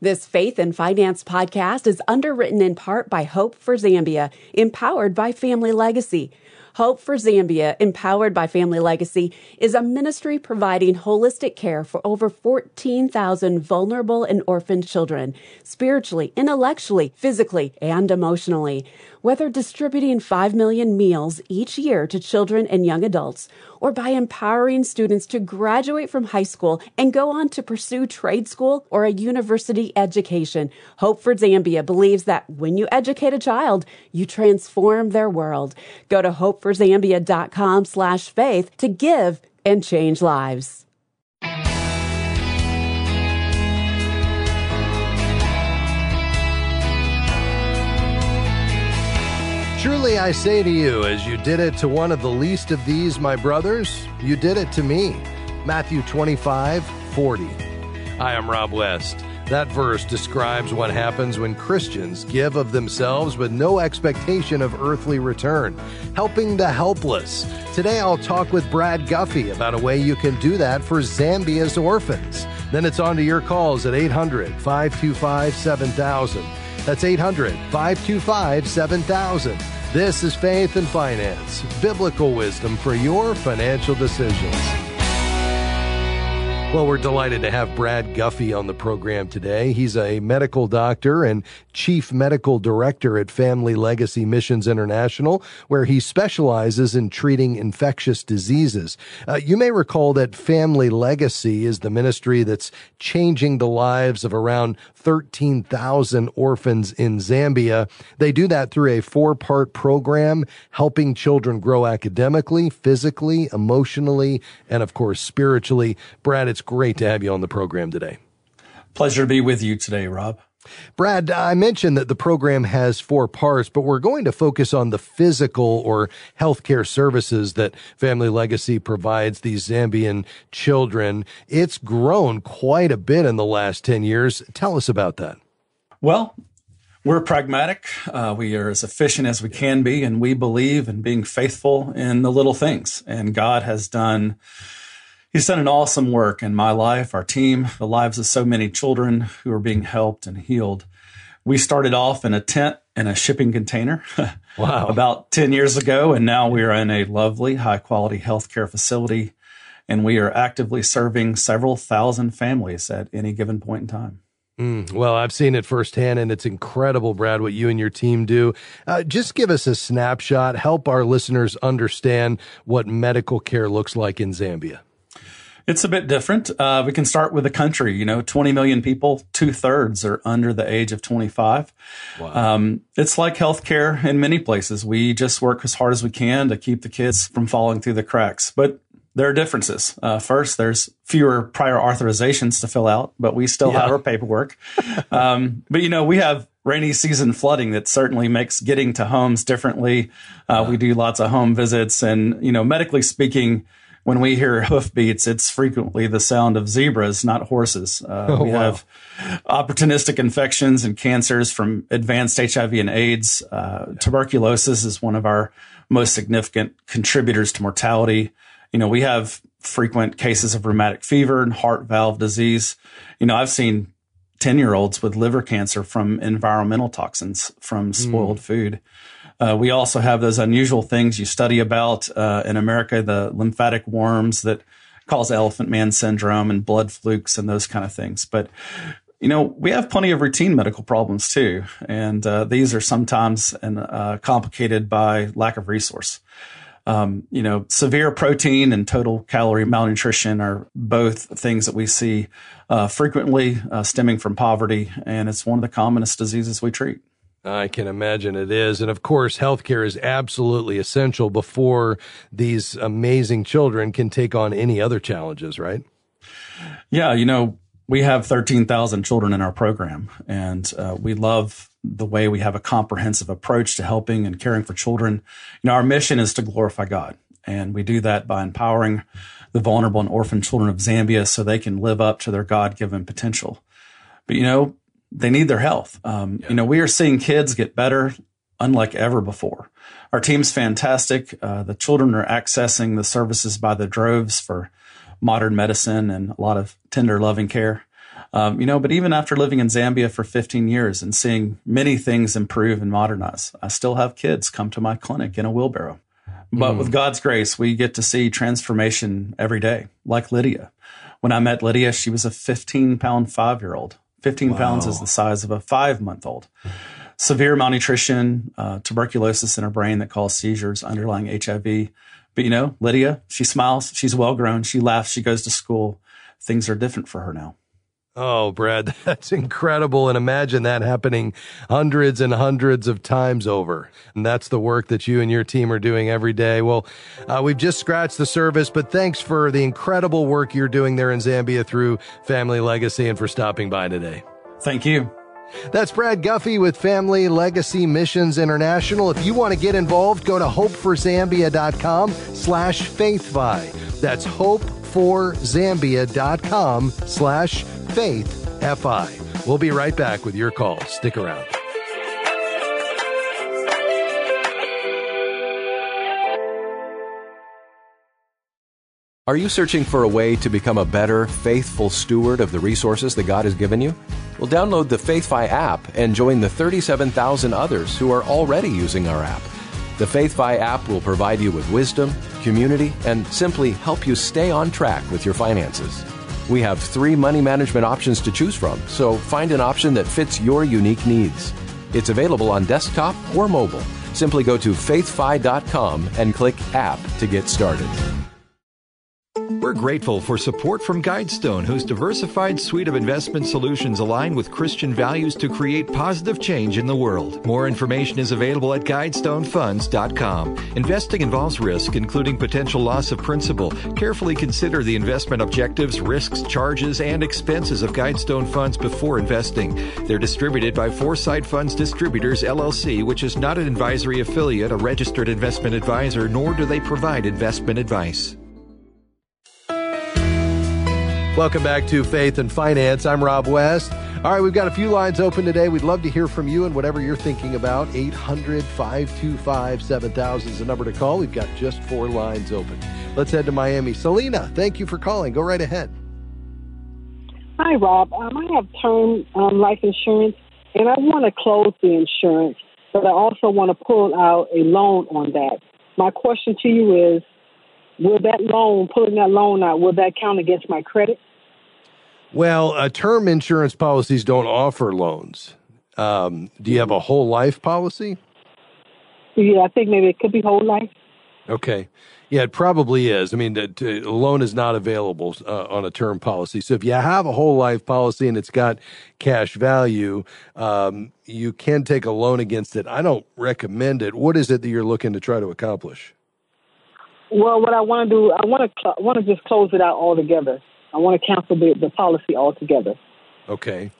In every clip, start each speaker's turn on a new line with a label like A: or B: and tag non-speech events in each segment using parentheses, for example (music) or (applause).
A: This Faith and Finance podcast is underwritten in part by Hope for Zambia, empowered by Family Legacy. Hope for Zambia, empowered by Family Legacy, is a ministry providing holistic care for over 14,000 vulnerable and orphaned children, spiritually, intellectually, physically, and emotionally. Whether distributing 5 million meals each year to children and young adults, or by empowering students to graduate from high school and go on to pursue trade school or a university education, Hope for Zambia believes that when you educate a child, you transform their world. Go to hopeforzambia.com slash faith to give and change lives.
B: Truly I say to you, as you did it to one of the least of these, my brothers, you did it to me. Matthew 25, 40. I am Rob West. That verse describes what happens when Christians give of themselves with no expectation of earthly return, helping the helpless. Today I'll talk with Brad Guffey about a way you can do that for Zambia's orphans. Then it's on to your calls at 800 525 7000. That's 800 525 7000. This is Faith and Finance, biblical wisdom for your financial decisions. Well, we're delighted to have Brad Guffey on the program today. He's a medical doctor and chief medical director at Family Legacy Missions International, where he specializes in treating infectious diseases. Uh, you may recall that Family Legacy is the ministry that's changing the lives of around 13,000 orphans in Zambia. They do that through a four part program, helping children grow academically, physically, emotionally, and of course, spiritually. Brad, it's great to have you on the program today.
C: Pleasure to be with you today, Rob.
B: Brad, I mentioned that the program has four parts, but we're going to focus on the physical or healthcare services that Family Legacy provides these Zambian children. It's grown quite a bit in the last 10 years. Tell us about that.
C: Well, we're pragmatic. Uh, we are as efficient as we can be, and we believe in being faithful in the little things. And God has done He's done an awesome work in my life, our team, the lives of so many children who are being helped and healed. We started off in a tent in a shipping container (laughs) wow. about 10 years ago, and now we are in a lovely, high quality healthcare facility, and we are actively serving several thousand families at any given point in time.
B: Mm, well, I've seen it firsthand, and it's incredible, Brad, what you and your team do. Uh, just give us a snapshot, help our listeners understand what medical care looks like in Zambia.
C: It's a bit different. Uh, we can start with the country. You know, 20 million people, two thirds are under the age of 25. Wow. Um, it's like healthcare in many places. We just work as hard as we can to keep the kids from falling through the cracks. But there are differences. Uh, first, there's fewer prior authorizations to fill out, but we still yeah. have our paperwork. um, but you know, we have rainy season flooding that certainly makes getting to homes differently. Uh, yeah. We do lots of home visits, and you know, medically speaking when we hear (laughs) hoofbeats, it's frequently the sound of zebras, not horses. Uh, oh, we wow. have opportunistic infections and cancers from advanced HIV and AIDS. Uh, tuberculosis is one of our most significant contributors to mortality. You know, we have frequent cases of rheumatic fever and heart valve disease. You know, I've seen 10 year olds with liver cancer from environmental toxins from spoiled mm. food. Uh, we also have those unusual things you study about uh, in America, the lymphatic worms that cause elephant man syndrome and blood flukes and those kind of things. But you know, we have plenty of routine medical problems too, and uh, these are sometimes and uh, complicated by lack of resource. Um, you know, severe protein and total calorie malnutrition are both things that we see uh, frequently uh, stemming from poverty, and it's one of the commonest diseases we treat.
B: I can imagine it is. And of course, healthcare is absolutely essential before these amazing children can take on any other challenges, right?
C: Yeah, you know, we have 13,000 children in our program, and uh, we love the way we have a comprehensive approach to helping and caring for children. You know, our mission is to glorify God, and we do that by empowering the vulnerable and orphan children of Zambia so they can live up to their God given potential. But, you know, they need their health. Um, yeah. You know, we are seeing kids get better unlike ever before. Our team's fantastic. Uh, the children are accessing the services by the droves for modern medicine and a lot of tender, loving care. Um, you know, but even after living in Zambia for 15 years and seeing many things improve and modernize, I still have kids come to my clinic in a wheelbarrow. But mm. with God's grace, we get to see transformation every day, like Lydia. When I met Lydia, she was a 15 pound five year old. 15 wow. pounds is the size of a five month old. Severe malnutrition, uh, tuberculosis in her brain that caused seizures, underlying HIV. But you know, Lydia, she smiles, she's well grown, she laughs, she goes to school. Things are different for her now.
B: Oh, Brad, (laughs) that's incredible. And imagine that happening hundreds and hundreds of times over. And that's the work that you and your team are doing every day. Well, uh, we've just scratched the surface, but thanks for the incredible work you're doing there in Zambia through Family Legacy and for stopping by today.
C: Thank you.
B: That's Brad Guffey with Family Legacy Missions International. If you want to get involved, go to hopeforzambia.com slash faithfi. That's hopeforzambia.com slash Faith FI. We'll be right back with your call. Stick around.
D: Are you searching for a way to become a better, faithful steward of the resources that God has given you? Well, download the FaithFi app and join the 37,000 others who are already using our app. The FaithFi app will provide you with wisdom, community, and simply help you stay on track with your finances. We have three money management options to choose from, so find an option that fits your unique needs. It's available on desktop or mobile. Simply go to faithfi.com and click App to get started.
E: We're grateful for support from Guidestone, whose diversified suite of investment solutions align with Christian values to create positive change in the world. More information is available at guidestonefunds.com. Investing involves risk, including potential loss of principal. Carefully consider the investment objectives, risks, charges, and expenses of Guidestone funds before investing. They're distributed by Foreside Funds Distributors LLC, which is not an advisory affiliate, a registered investment advisor, nor do they provide investment advice.
B: Welcome back to Faith and Finance. I'm Rob West. All right, we've got a few lines open today. We'd love to hear from you and whatever you're thinking about. 800 525 7000 is the number to call. We've got just four lines open. Let's head to Miami. Selena, thank you for calling. Go right ahead.
F: Hi, Rob. Um, I have term um, life insurance, and I want to close the insurance, but I also want to pull out a loan on that. My question to you is Will that loan, pulling that loan out, will that count against my credit?
B: Well, uh, term insurance policies don't offer loans. Um, do you have a whole life policy?
F: Yeah, I think maybe it could be whole life.
B: Okay. Yeah, it probably is. I mean, a loan is not available uh, on a term policy. So if you have a whole life policy and it's got cash value, um, you can take a loan against it. I don't recommend it. What is it that you're looking to try to accomplish?
F: Well, what I want to do, I want to cl- want to just close it out altogether. I want to cancel the, the policy altogether.
B: Okay.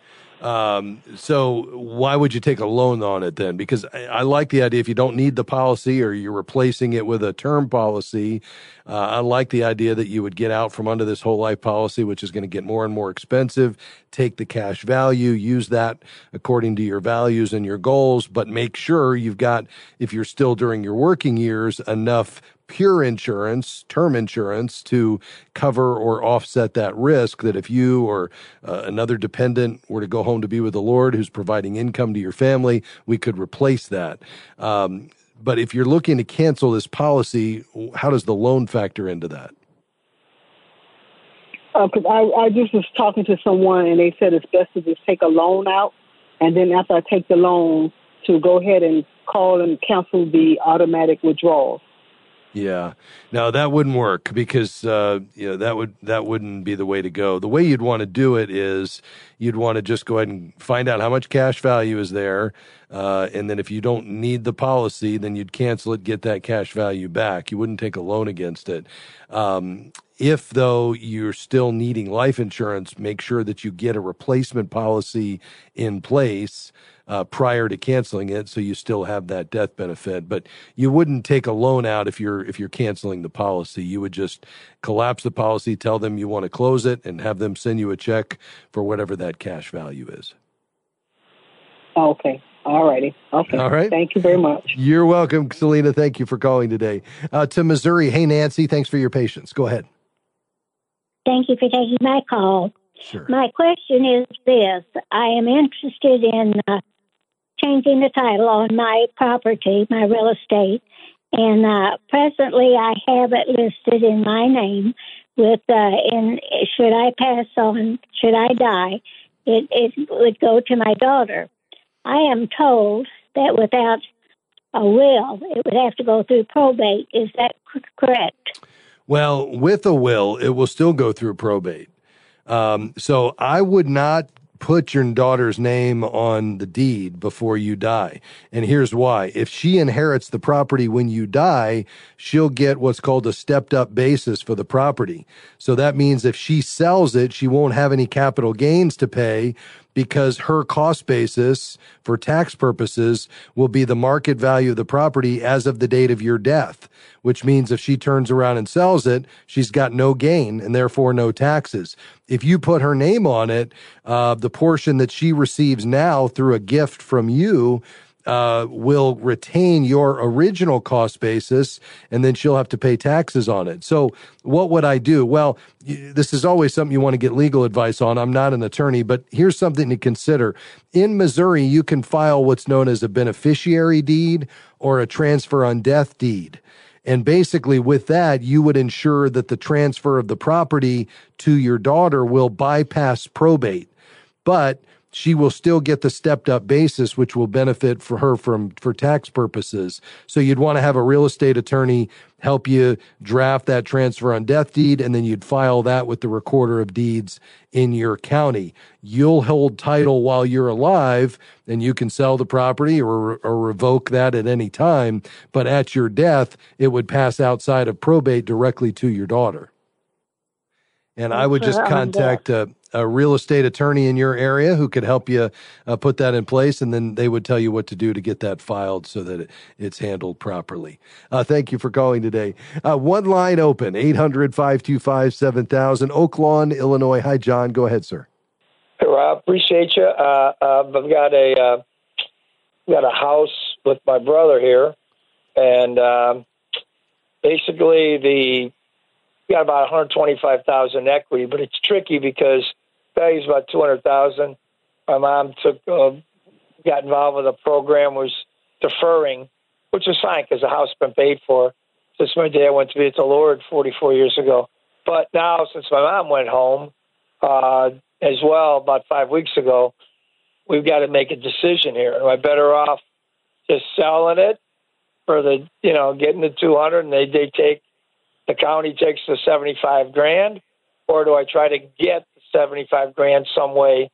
B: Um, so why would you take a loan on it then? Because I, I, like the idea if you don't need the policy or you're replacing it with a term policy, uh, I like the idea that you would get out from under this whole life policy, which is going to get more and more expensive. Take the cash value, use that according to your values and your goals, but make sure you've got, if you're still during your working years, enough pure insurance, term insurance, to cover or offset that risk that if you or uh, another dependent were to go home to be with the Lord who's providing income to your family, we could replace that. Um, but if you're looking to cancel this policy, how does the loan factor into that?
F: Because uh, I, I just was talking to someone and they said it's best to just take a loan out, and then after I take the loan, to go ahead and call and cancel the automatic withdrawals.
B: Yeah, no, that wouldn't work because uh, you know that would that wouldn't be the way to go. The way you'd want to do it is you'd want to just go ahead and find out how much cash value is there, uh, and then if you don't need the policy, then you'd cancel it, get that cash value back. You wouldn't take a loan against it. Um, if though you're still needing life insurance, make sure that you get a replacement policy in place uh, prior to canceling it, so you still have that death benefit. But you wouldn't take a loan out if you're if you're canceling the policy. You would just collapse the policy, tell them you want to close it, and have them send you a check for whatever that cash value is.
F: Okay. All righty. Okay. All right. Thank you very much.
B: You're welcome, Selena. Thank you for calling today. Uh, to Missouri. Hey, Nancy. Thanks for your patience. Go ahead.
G: Thank you for taking my call.
B: Sure.
G: My question is this I am interested in uh, changing the title on my property, my real estate, and uh, presently I have it listed in my name. With uh, in should I pass on, should I die, it it would go to my daughter. I am told that without a will, it would have to go through probate. Is that correct?
B: Well, with a will, it will still go through probate. Um, so I would not put your daughter's name on the deed before you die. And here's why. If she inherits the property when you die, she'll get what's called a stepped up basis for the property. So that means if she sells it, she won't have any capital gains to pay because her cost basis for tax purposes will be the market value of the property as of the date of your death, which means if she turns around and sells it, she's got no gain and therefore no taxes. If you put her name on it, uh, the portion that she receives now through a gift from you uh, will retain your original cost basis and then she'll have to pay taxes on it. So, what would I do? Well, this is always something you want to get legal advice on. I'm not an attorney, but here's something to consider. In Missouri, you can file what's known as a beneficiary deed or a transfer on death deed. And basically, with that, you would ensure that the transfer of the property to your daughter will bypass probate. But she will still get the stepped up basis, which will benefit for her from for tax purposes. So you'd want to have a real estate attorney help you draft that transfer on death deed, and then you'd file that with the recorder of deeds in your county. You'll hold title while you're alive, and you can sell the property or, or revoke that at any time. But at your death, it would pass outside of probate directly to your daughter. And I would just uh, contact a, a real estate attorney in your area who could help you uh, put that in place, and then they would tell you what to do to get that filed so that it, it's handled properly. Uh, thank you for calling today. Uh, one line open 800 525 7000, Oak Lawn, Illinois. Hi, John. Go ahead, sir.
H: Hey, Rob. Appreciate you. Uh, uh, I've got a uh, got a house with my brother here, and um, basically the got about 125,000 equity, but it's tricky because value's about 200,000. My mom took uh, got involved with a program was deferring, which was fine because the house had been paid for since my dad went to be with the Lord 44 years ago. But now, since my mom went home uh, as well about five weeks ago, we've got to make a decision here. Am I better off just selling it for the, you know, getting the 200 and they, they take the county takes the 75 grand, or do I try to get 75 grand some way?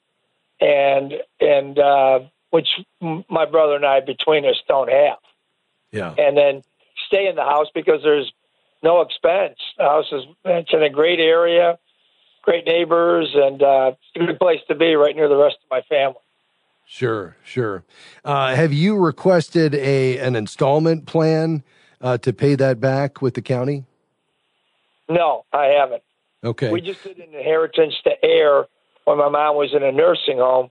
H: And and uh, which my brother and I between us don't have.
B: Yeah.
H: And then stay in the house because there's no expense. The house is it's in a great area, great neighbors, and uh, it's a good place to be right near the rest of my family.
B: Sure, sure. Uh, have you requested a an installment plan uh, to pay that back with the county?
H: No, I haven't.
B: Okay.
H: We just did an inheritance to heir when my mom was in a nursing home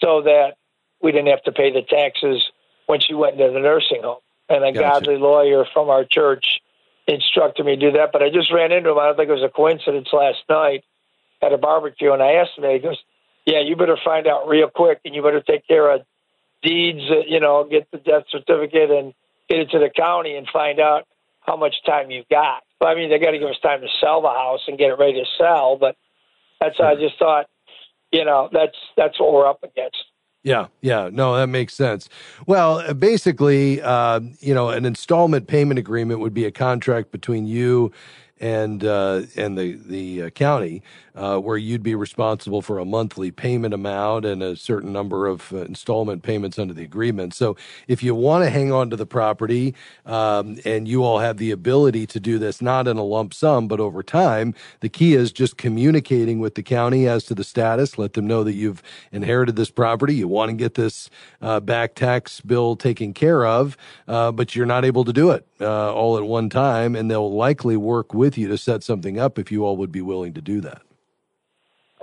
H: so that we didn't have to pay the taxes when she went into the nursing home. And a gotcha. godly lawyer from our church instructed me to do that. But I just ran into him. I don't think it was a coincidence last night at a barbecue. And I asked him, he goes, Yeah, you better find out real quick and you better take care of deeds, you know, get the death certificate and get it to the county and find out how much time you've got. I mean, they got to give us time to sell the house and get it ready to sell. But that's I just thought, you know, that's that's what we're up against.
B: Yeah, yeah, no, that makes sense. Well, basically, uh, you know, an installment payment agreement would be a contract between you and uh, and the the uh, county, uh, where you'd be responsible for a monthly payment amount and a certain number of uh, installment payments under the agreement. So, if you want to hang on to the property, um, and you all have the ability to do this, not in a lump sum, but over time, the key is just communicating with the county as to the status. Let them know that you've inherited this property, you want to get this uh, back tax bill taken care of, uh, but you're not able to do it Uh, all at one time, and they'll likely work with with you to set something up if you all would be willing to do that.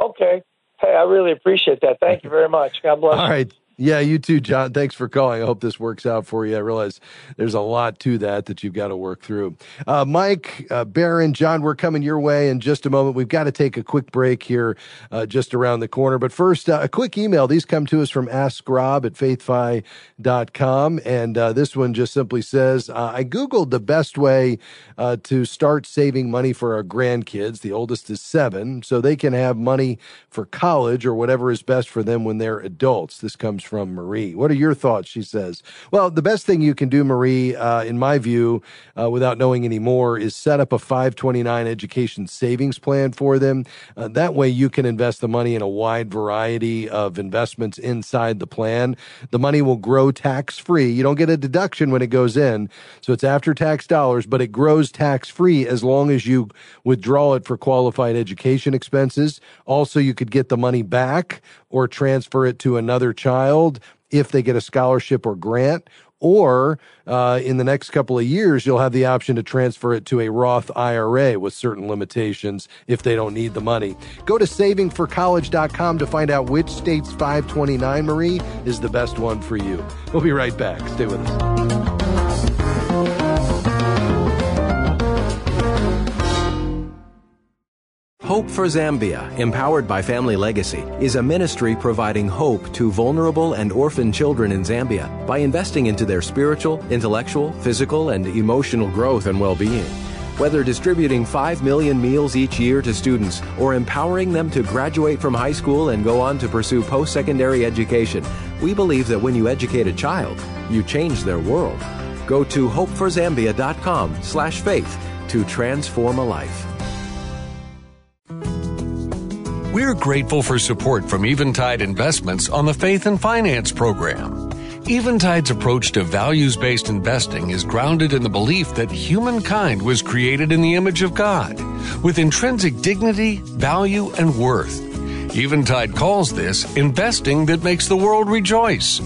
H: Okay. Hey, I really appreciate that. Thank (laughs) you very much. God bless.
B: All right. Yeah, you too, John. Thanks for calling. I hope this works out for you. I realize there's a lot to that that you've got to work through. Uh, Mike, uh, Baron, John, we're coming your way in just a moment. We've got to take a quick break here uh, just around the corner. But first, uh, a quick email. These come to us from AskRob at faithfi.com. And uh, this one just simply says uh, I Googled the best way to start saving money for our grandkids. The oldest is seven, so they can have money for college or whatever is best for them when they're adults. This comes from Marie. What are your thoughts? She says, Well, the best thing you can do, Marie, uh, in my view, uh, without knowing any more, is set up a 529 education savings plan for them. Uh, that way you can invest the money in a wide variety of investments inside the plan. The money will grow tax free. You don't get a deduction when it goes in. So it's after tax dollars, but it grows tax free as long as you withdraw it for qualified education expenses. Also, you could get the money back or transfer it to another child if they get a scholarship or grant. Or uh, in the next couple of years, you'll have the option to transfer it to a Roth IRA with certain limitations if they don't need the money. Go to savingforcollege.com to find out which state's 529, Marie, is the best one for you. We'll be right back. Stay with us.
D: Hope for Zambia, empowered by Family Legacy, is a ministry providing hope to vulnerable and orphan children in Zambia by investing into their spiritual, intellectual, physical, and emotional growth and well being. Whether distributing 5 million meals each year to students or empowering them to graduate from high school and go on to pursue post secondary education, we believe that when you educate a child, you change their world. Go to hopeforzambia.com slash faith to transform a life.
I: We're grateful for support from Eventide Investments on the Faith and Finance program. Eventide's approach to values based investing is grounded in the belief that humankind was created in the image of God, with intrinsic dignity, value, and worth. Eventide calls this investing that makes the world rejoice.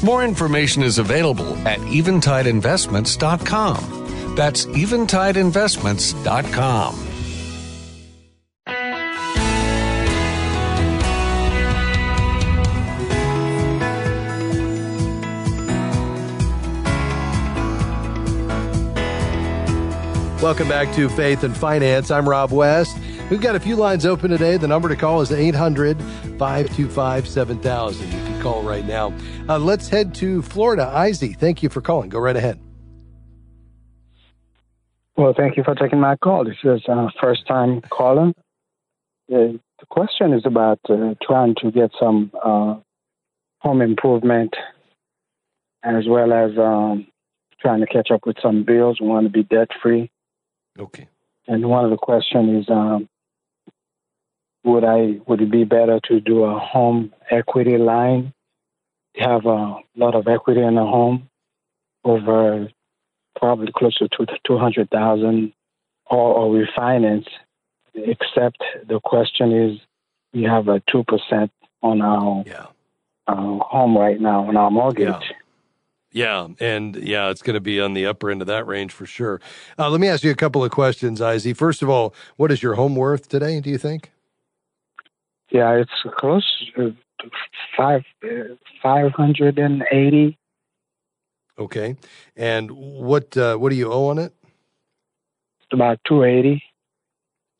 I: More information is available at eventideinvestments.com. That's eventideinvestments.com.
B: Welcome back to Faith and Finance. I'm Rob West. We've got a few lines open today. The number to call is 800 525 7000. You can call right now. Uh, let's head to Florida. Izzy, thank you for calling. Go right ahead.
J: Well, thank you for taking my call. This is a uh, first time caller. Uh, the question is about uh, trying to get some uh, home improvement as well as um, trying to catch up with some bills. We want to be debt free.
B: Okay.
J: And one of the questions is, um, would I would it be better to do a home equity line? Have a lot of equity in a home, over probably close to two hundred thousand, or, or refinance. Except the question is, we have a two percent on our,
B: yeah.
J: our home right now on our mortgage.
B: Yeah. Yeah, and yeah, it's going to be on the upper end of that range for sure. Uh, let me ask you a couple of questions, Izzy. First of all, what is your home worth today? Do you think?
J: Yeah, it's close to five five hundred and eighty.
B: Okay, and what uh, what do you owe on it?
J: It's about two eighty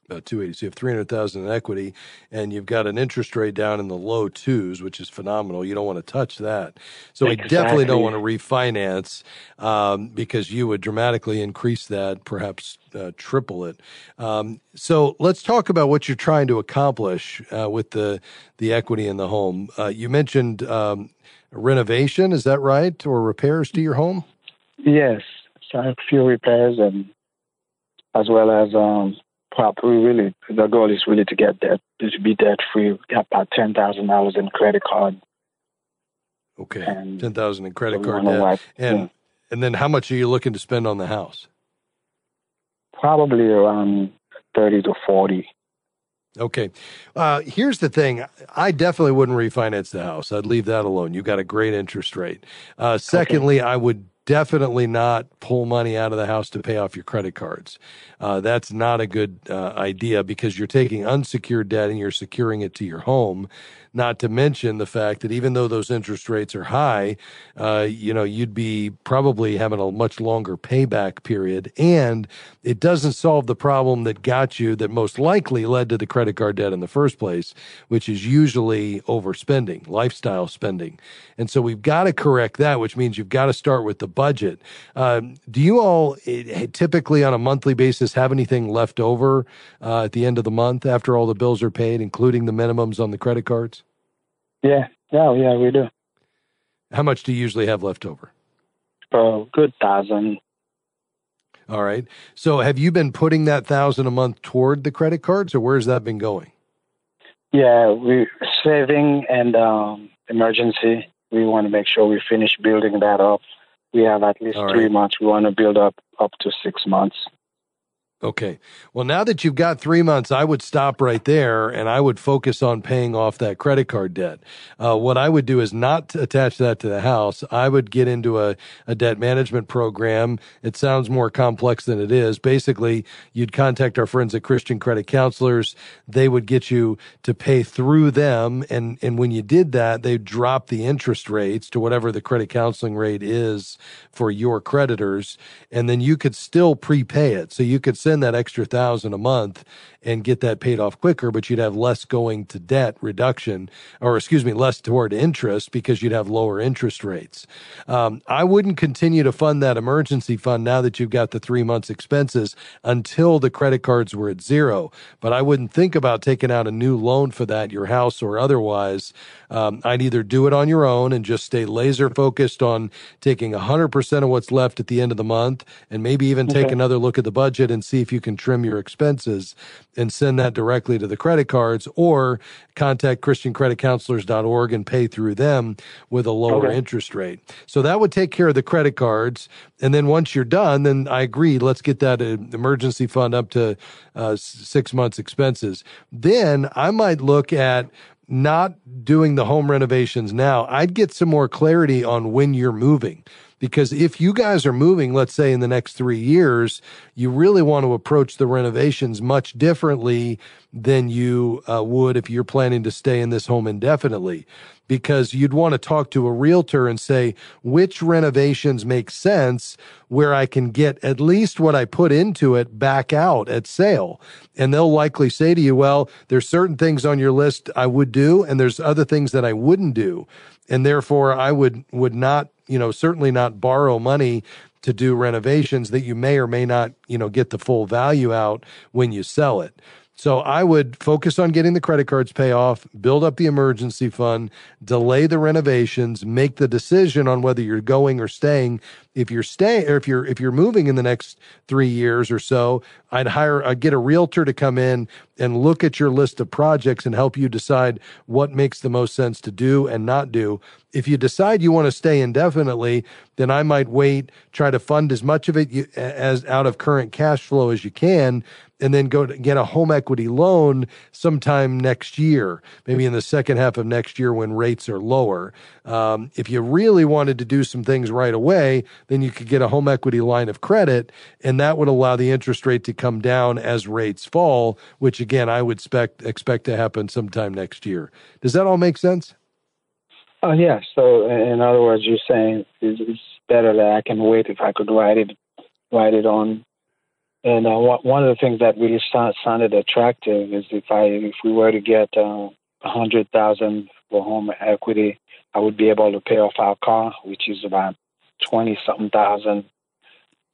B: about 280. So you have 300,000 in equity and you've got an interest rate down in the low twos, which is phenomenal. You don't want to touch that. So exactly. we definitely don't want to refinance um, because you would dramatically increase that, perhaps uh, triple it. Um, so let's talk about what you're trying to accomplish uh, with the the equity in the home. Uh, you mentioned um, renovation, is that right, or repairs to your home?
J: Yes, so a few repairs and as well as um, we really the goal is really to get debt to be debt free. We got about ten thousand dollars in credit card.
B: Okay, and ten thousand in credit card debt, and yeah. and then how much are you looking to spend on the house?
J: Probably around thirty to forty.
B: Okay. Uh, here's the thing. I definitely wouldn't refinance the house. I'd leave that alone. You got a great interest rate. Uh, secondly, okay. I would definitely not pull money out of the house to pay off your credit cards. Uh, that's not a good uh, idea because you're taking unsecured debt and you're securing it to your home. Not to mention the fact that even though those interest rates are high, uh, you know, you'd be probably having a much longer payback period. And it doesn't solve the problem that got you, that most likely led to the credit card debt in the first place, which is usually overspending, lifestyle spending. And so we've got to correct that, which means you've got to start with the budget. Um, do you all eh, typically on a monthly basis have anything left over uh, at the end of the month after all the bills are paid, including the minimums on the credit cards?
J: Yeah, yeah, yeah, we do.
B: How much do you usually have left over?
J: Oh, good thousand.
B: All right. So have you been putting that thousand a month toward the credit cards, or where's that been going?
J: Yeah, we're saving and um, emergency. We want to make sure we finish building that up. We have at least
B: right.
J: three months. We want to build up up to six months.
B: Okay. Well, now that you've got three months, I would stop right there and I would focus on paying off that credit card debt. Uh, what I would do is not attach that to the house. I would get into a, a debt management program. It sounds more complex than it is. Basically, you'd contact our friends at Christian Credit Counselors. They would get you to pay through them. And, and when you did that, they'd drop the interest rates to whatever the credit counseling rate is for your creditors. And then you could still prepay it. So you could send that extra thousand a month and get that paid off quicker, but you'd have less going to debt reduction, or excuse me, less toward interest because you'd have lower interest rates. Um, I wouldn't continue to fund that emergency fund now that you've got the three months expenses until the credit cards were at zero. But I wouldn't think about taking out a new loan for that, your house or otherwise. Um, I'd either do it on your own and just stay laser focused on taking 100% of what's left at the end of the month and maybe even take
J: Okay.
B: another look at the budget and see if you can trim your expenses and send that directly to the credit cards or contact christiancreditcounselors.org and pay through them with a lower
J: Okay.
B: interest rate. So that would take care of the credit cards. And then once you're done, then I agree, let's get that uh, emergency fund up to uh, six months expenses. Then I might look at not doing the home renovations now. I'd get some more clarity on when you're moving. Because if you guys are moving, let's say in the next three years, you really want to approach the renovations much differently than you uh, would if you're planning to stay in this home indefinitely. Because you'd want to talk to a realtor and say, which renovations make sense where I can get at least what I put into it back out at sale. And they'll likely say to you, well, there's certain things on your list I would do, and there's other things that I wouldn't do. And therefore I would, would not, you know, certainly not borrow money to do renovations that you may or may not, you know, get the full value out when you sell it. So I would focus on getting the credit cards pay off, build up the emergency fund, delay the renovations, make the decision on whether you're going or staying. If you're staying or if you're if you're moving in the next 3 years or so, I'd hire I'd get a realtor to come in and look at your list of projects and help you decide what makes the most sense to do and not do. If you decide you want to stay indefinitely, then I might wait, try to fund as much of it you, as out of current cash flow as you can and then go to get a home equity loan sometime next year, maybe in the second half of next year when rates are lower. Um, if you really wanted to do some things right away, then you could get a home equity line of credit, and that would allow the interest rate to come down as rates fall, which again I would expect expect to happen sometime next year. Does that all make sense?
J: Oh yeah. So in other words, you're saying it's better that I can wait if I could write it, write it on. And uh, one one of the things that really sound, sounded attractive is if I if we were to get uh, a hundred thousand for home equity, I would be able to pay off our car, which is about twenty something thousand.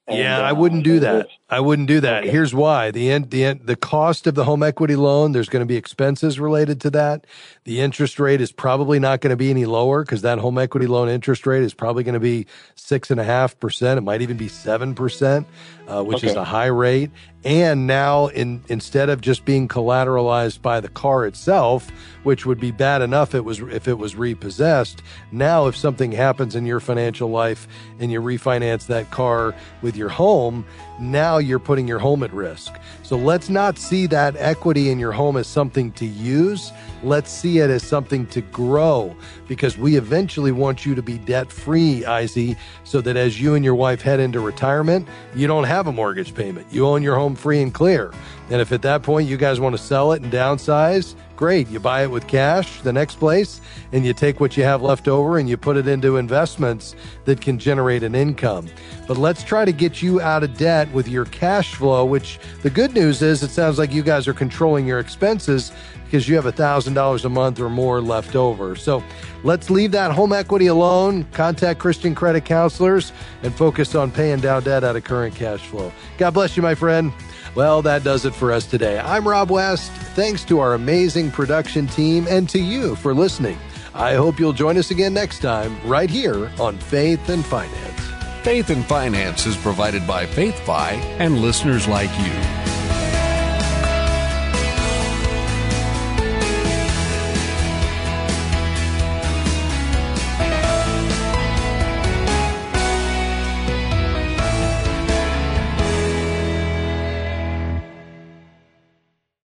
J: And,
B: yeah, I
J: uh,
B: wouldn't do that. I wouldn't do that.
J: Okay.
B: Here's why: the end, the end, the cost of the home equity loan. There's going to be expenses related to that. The interest rate is probably not going to be any lower because that home equity loan interest rate is probably going to be six and a half percent. It might even be seven percent, uh, which is a high rate. And now, in instead of just being collateralized by the car itself, which would be bad enough it was if it was repossessed. Now, if something happens in your financial life and you refinance that car with your home, now you're putting your home at risk. So let's not see that equity in your home as something to use. Let's see it as something to grow because we eventually want you to be debt free, Izzy, so that as you and your wife head into retirement, you don't have a mortgage payment. You own your home free and clear. And if at that point you guys want to sell it and downsize, great. You buy it with cash the next place, and you take what you have left over and you put it into investments that can generate an income. But let's try to get you out of debt with your cash flow, which the good news is it sounds like you guys are controlling your expenses because you have $1,000 a month or more left over. So let's leave that home equity alone, contact Christian credit counselors, and focus on paying down debt out of current cash flow. God bless you, my friend. Well, that does it for us today. I'm Rob West. Thanks to our amazing production team and to you for listening. I hope you'll join us again next time, right here on Faith and Finance.
I: Faith and Finance is provided by FaithFi and listeners like you.